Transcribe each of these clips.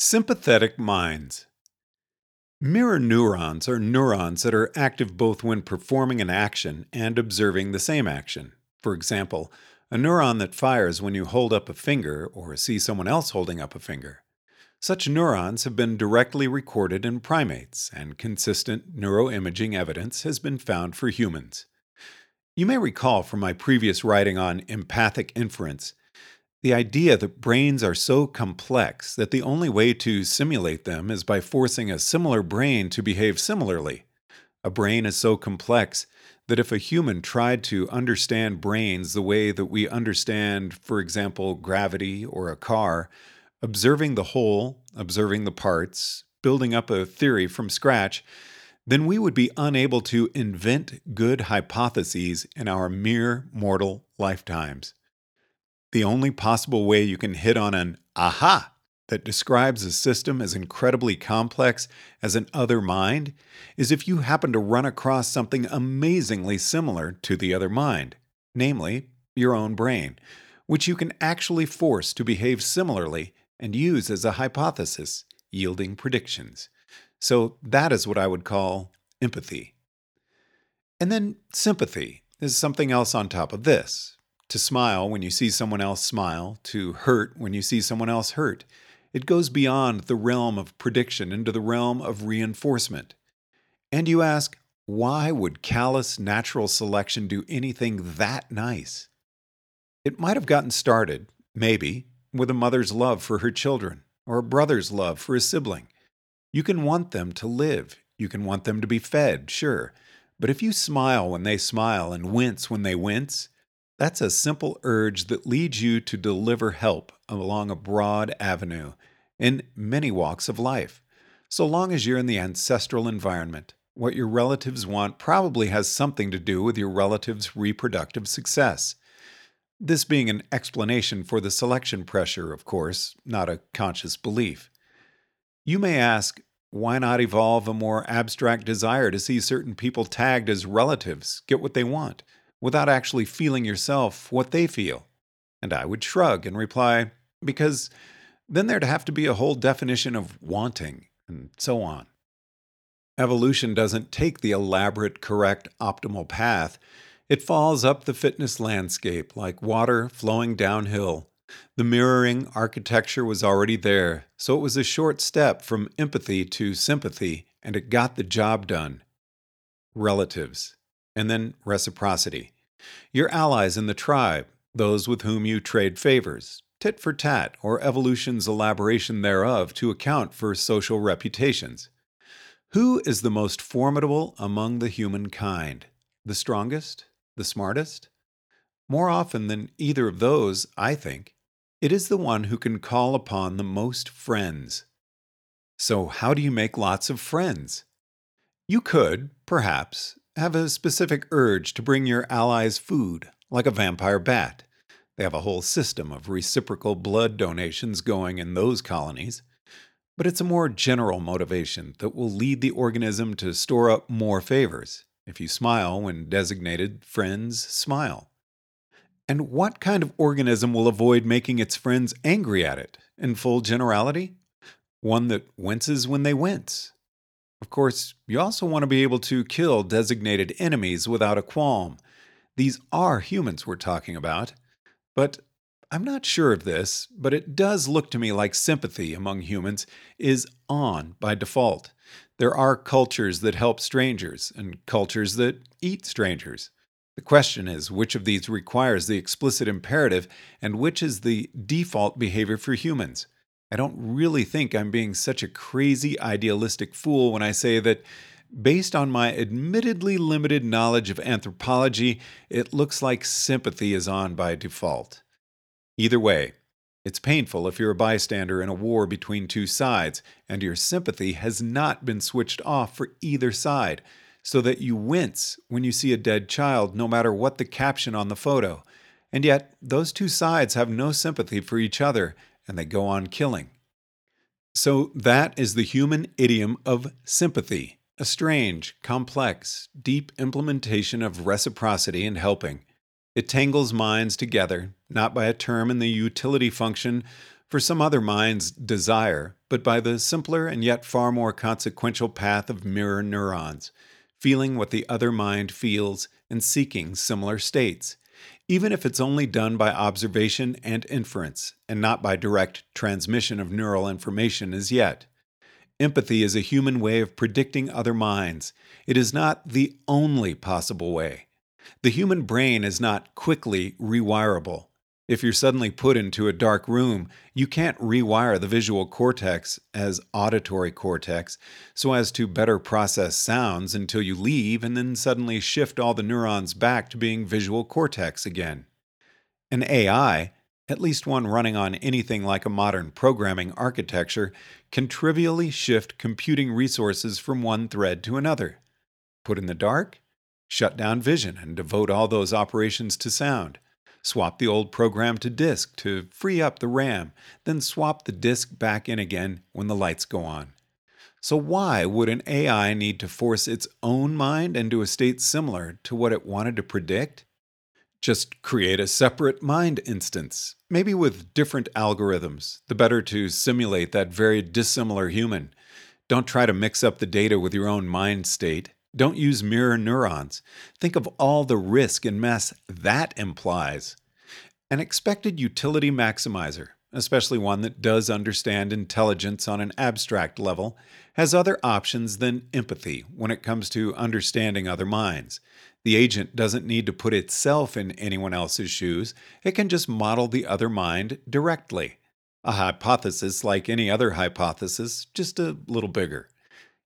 Sympathetic minds. Mirror neurons are neurons that are active both when performing an action and observing the same action. For example, a neuron that fires when you hold up a finger or see someone else holding up a finger. Such neurons have been directly recorded in primates, and consistent neuroimaging evidence has been found for humans. You may recall from my previous writing on empathic inference the idea that brains are so complex that the only way to simulate them is by forcing a similar brain to behave similarly. A brain is so complex that if a human tried to understand brains the way that we understand, for example, gravity or a car, observing the whole, observing the parts, building up a theory from scratch, then we would be unable to invent good hypotheses in our mere mortal lifetimes. The only possible way you can hit on an aha that describes a system as incredibly complex as an other mind is if you happen to run across something amazingly similar to the other mind, namely your own brain, which you can actually force to behave similarly and use as a hypothesis, yielding predictions. So that is what I would call empathy. And then sympathy is something else on top of this to smile when you see someone else smile, to hurt when you see someone else hurt. It goes beyond the realm of prediction into the realm of reinforcement. And you ask, why would callous natural selection do anything that nice? It might have gotten started, maybe, with a mother's love for her children or a brother's love for a sibling. You can want them to live. You can want them to be fed, sure. But if you smile when they smile and wince when they wince, that's a simple urge that leads you to deliver help along a broad avenue in many walks of life. So long as you're in the ancestral environment, what your relatives want probably has something to do with your relative's reproductive success. This being an explanation for the selection pressure, of course, not a conscious belief. You may ask, why not evolve a more abstract desire to see certain people tagged as relatives get what they want? Without actually feeling yourself what they feel? And I would shrug and reply, because then there'd have to be a whole definition of wanting, and so on. Evolution doesn't take the elaborate, correct, optimal path. It falls up the fitness landscape like water flowing downhill. The mirroring architecture was already there, so it was a short step from empathy to sympathy, and it got the job done. Relatives and then reciprocity. Your allies in the tribe, those with whom you trade favors, tit for tat, or evolution's elaboration thereof to account for social reputations. Who is the most formidable among the human kind? The strongest? The smartest? More often than either of those, I think, it is the one who can call upon the most friends. So, how do you make lots of friends? You could, perhaps, have a specific urge to bring your allies food, like a vampire bat. They have a whole system of reciprocal blood donations going in those colonies. But it's a more general motivation that will lead the organism to store up more favors. If you smile when designated, friends smile. And what kind of organism will avoid making its friends angry at it, in full generality? One that winces when they wince, of course, you also want to be able to kill designated enemies without a qualm. These are humans we're talking about. But I'm not sure of this, but it does look to me like sympathy among humans is on by default. There are cultures that help strangers and cultures that eat strangers. The question is which of these requires the explicit imperative and which is the default behavior for humans. I don't really think I'm being such a crazy idealistic fool when I say that, based on my admittedly limited knowledge of anthropology, it looks like sympathy is on by default. Either way, it's painful if you're a bystander in a war between two sides and your sympathy has not been switched off for either side, so that you wince when you see a dead child, no matter what the caption on the photo. And yet, those two sides have no sympathy for each other and they go on killing. So that is the human idiom of sympathy, a strange, complex, deep implementation of reciprocity and helping. It tangles minds together, not by a term in the utility function, for some other mind's desire, but by the simpler and yet far more consequential path of mirror neurons, feeling what the other mind feels and seeking similar states, even if it's only done by observation and inference, and not by direct transmission of neural information as yet. Empathy is a human way of predicting other minds. It is not the only possible way. The human brain is not quickly rewirable. If you're suddenly put into a dark room, you can't rewire the visual cortex as auditory cortex so as to better process sounds until you leave and then suddenly shift all the neurons back to being visual cortex again. An AI, at least one running on anything like a modern programming architecture, can trivially shift computing resources from one thread to another. Put in the dark, shut down vision and devote all those operations to sound Swap the old program to disk to free up the RAM, then swap the disk back in again when the lights go on. So, why would an AI need to force its own mind into a state similar to what it wanted to predict? Just create a separate mind instance, maybe with different algorithms, the better to simulate that very dissimilar human. Don't try to mix up the data with your own mind state. Don't use mirror neurons. Think of all the risk and mess that implies. An expected utility maximizer, especially one that does understand intelligence on an abstract level, has other options than empathy when it comes to understanding other minds. The agent doesn't need to put itself in anyone else's shoes, it can just model the other mind directly. A hypothesis like any other hypothesis, just a little bigger.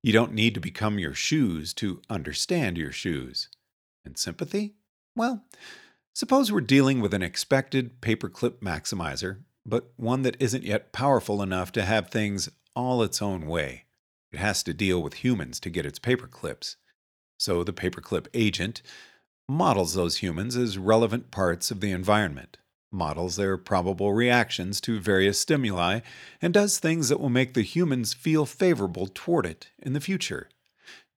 You don't need to become your shoes to understand your shoes. And sympathy? Well, suppose we're dealing with an expected paperclip maximizer, but one that isn't yet powerful enough to have things all its own way. It has to deal with humans to get its paperclips. So the paperclip agent models those humans as relevant parts of the environment models their probable reactions to various stimuli, and does things that will make the humans feel favorable toward it in the future.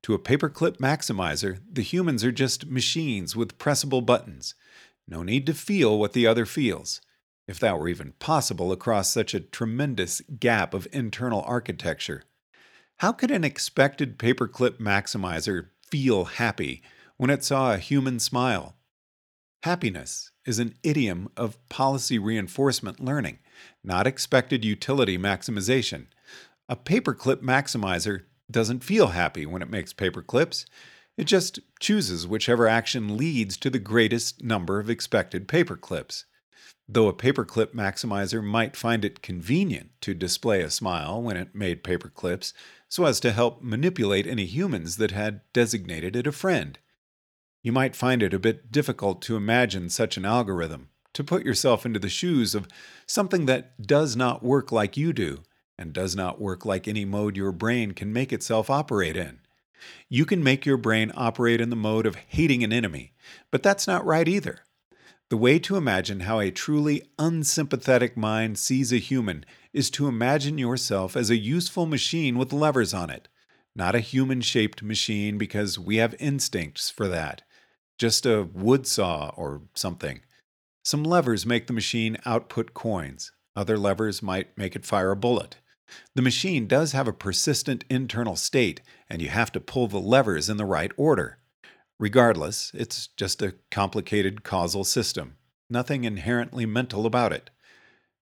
To a paperclip maximizer, the humans are just machines with pressable buttons. No need to feel what the other feels. If that were even possible across such a tremendous gap of internal architecture. How could an expected paperclip maximizer feel happy when it saw a human smile? Happiness is an idiom of policy reinforcement learning, not expected utility maximization. A paperclip maximizer doesn't feel happy when it makes paperclips. It just chooses whichever action leads to the greatest number of expected paperclips. Though a paperclip maximizer might find it convenient to display a smile when it made paperclips so as to help manipulate any humans that had designated it a friend. You might find it a bit difficult to imagine such an algorithm, to put yourself into the shoes of something that does not work like you do, and does not work like any mode your brain can make itself operate in. You can make your brain operate in the mode of hating an enemy, but that's not right either. The way to imagine how a truly unsympathetic mind sees a human is to imagine yourself as a useful machine with levers on it, not a human shaped machine because we have instincts for that just a wood saw or something. Some levers make the machine output coins. Other levers might make it fire a bullet. The machine does have a persistent internal state, and you have to pull the levers in the right order. Regardless, it's just a complicated causal system. Nothing inherently mental about it.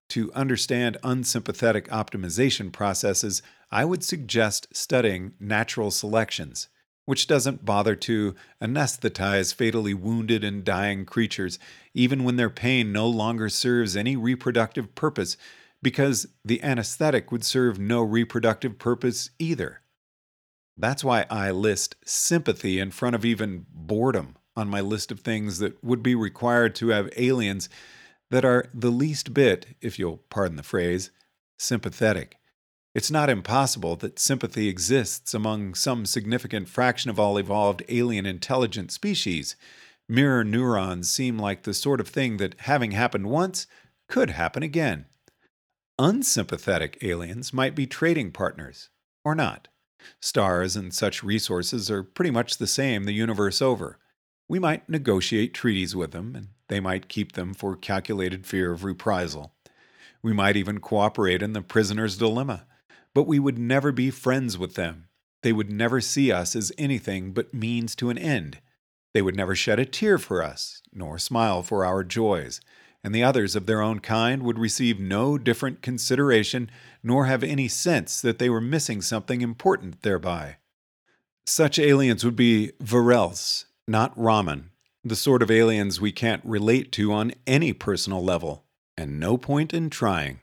To understand unsympathetic optimization processes, I would suggest studying natural selections which doesn't bother to anesthetize fatally wounded and dying creatures, even when their pain no longer serves any reproductive purpose, because the anesthetic would serve no reproductive purpose either. That's why I list sympathy in front of even boredom on my list of things that would be required to have aliens that are the least bit, if you'll pardon the phrase, sympathetic. It's not impossible that sympathy exists among some significant fraction of all evolved alien intelligent species. Mirror neurons seem like the sort of thing that, having happened once, could happen again. Unsympathetic aliens might be trading partners, or not. Stars and such resources are pretty much the same the universe over. We might negotiate treaties with them, and they might keep them for calculated fear of reprisal. We might even cooperate in the prisoner's dilemma, but we would never be friends with them. They would never see us as anything but means to an end. They would never shed a tear for us, nor smile for our joys, and the others of their own kind would receive no different consideration, nor have any sense that they were missing something important thereby. Such aliens would be varelse, not ramen, the sort of aliens we can't relate to on any personal level, and no point in trying.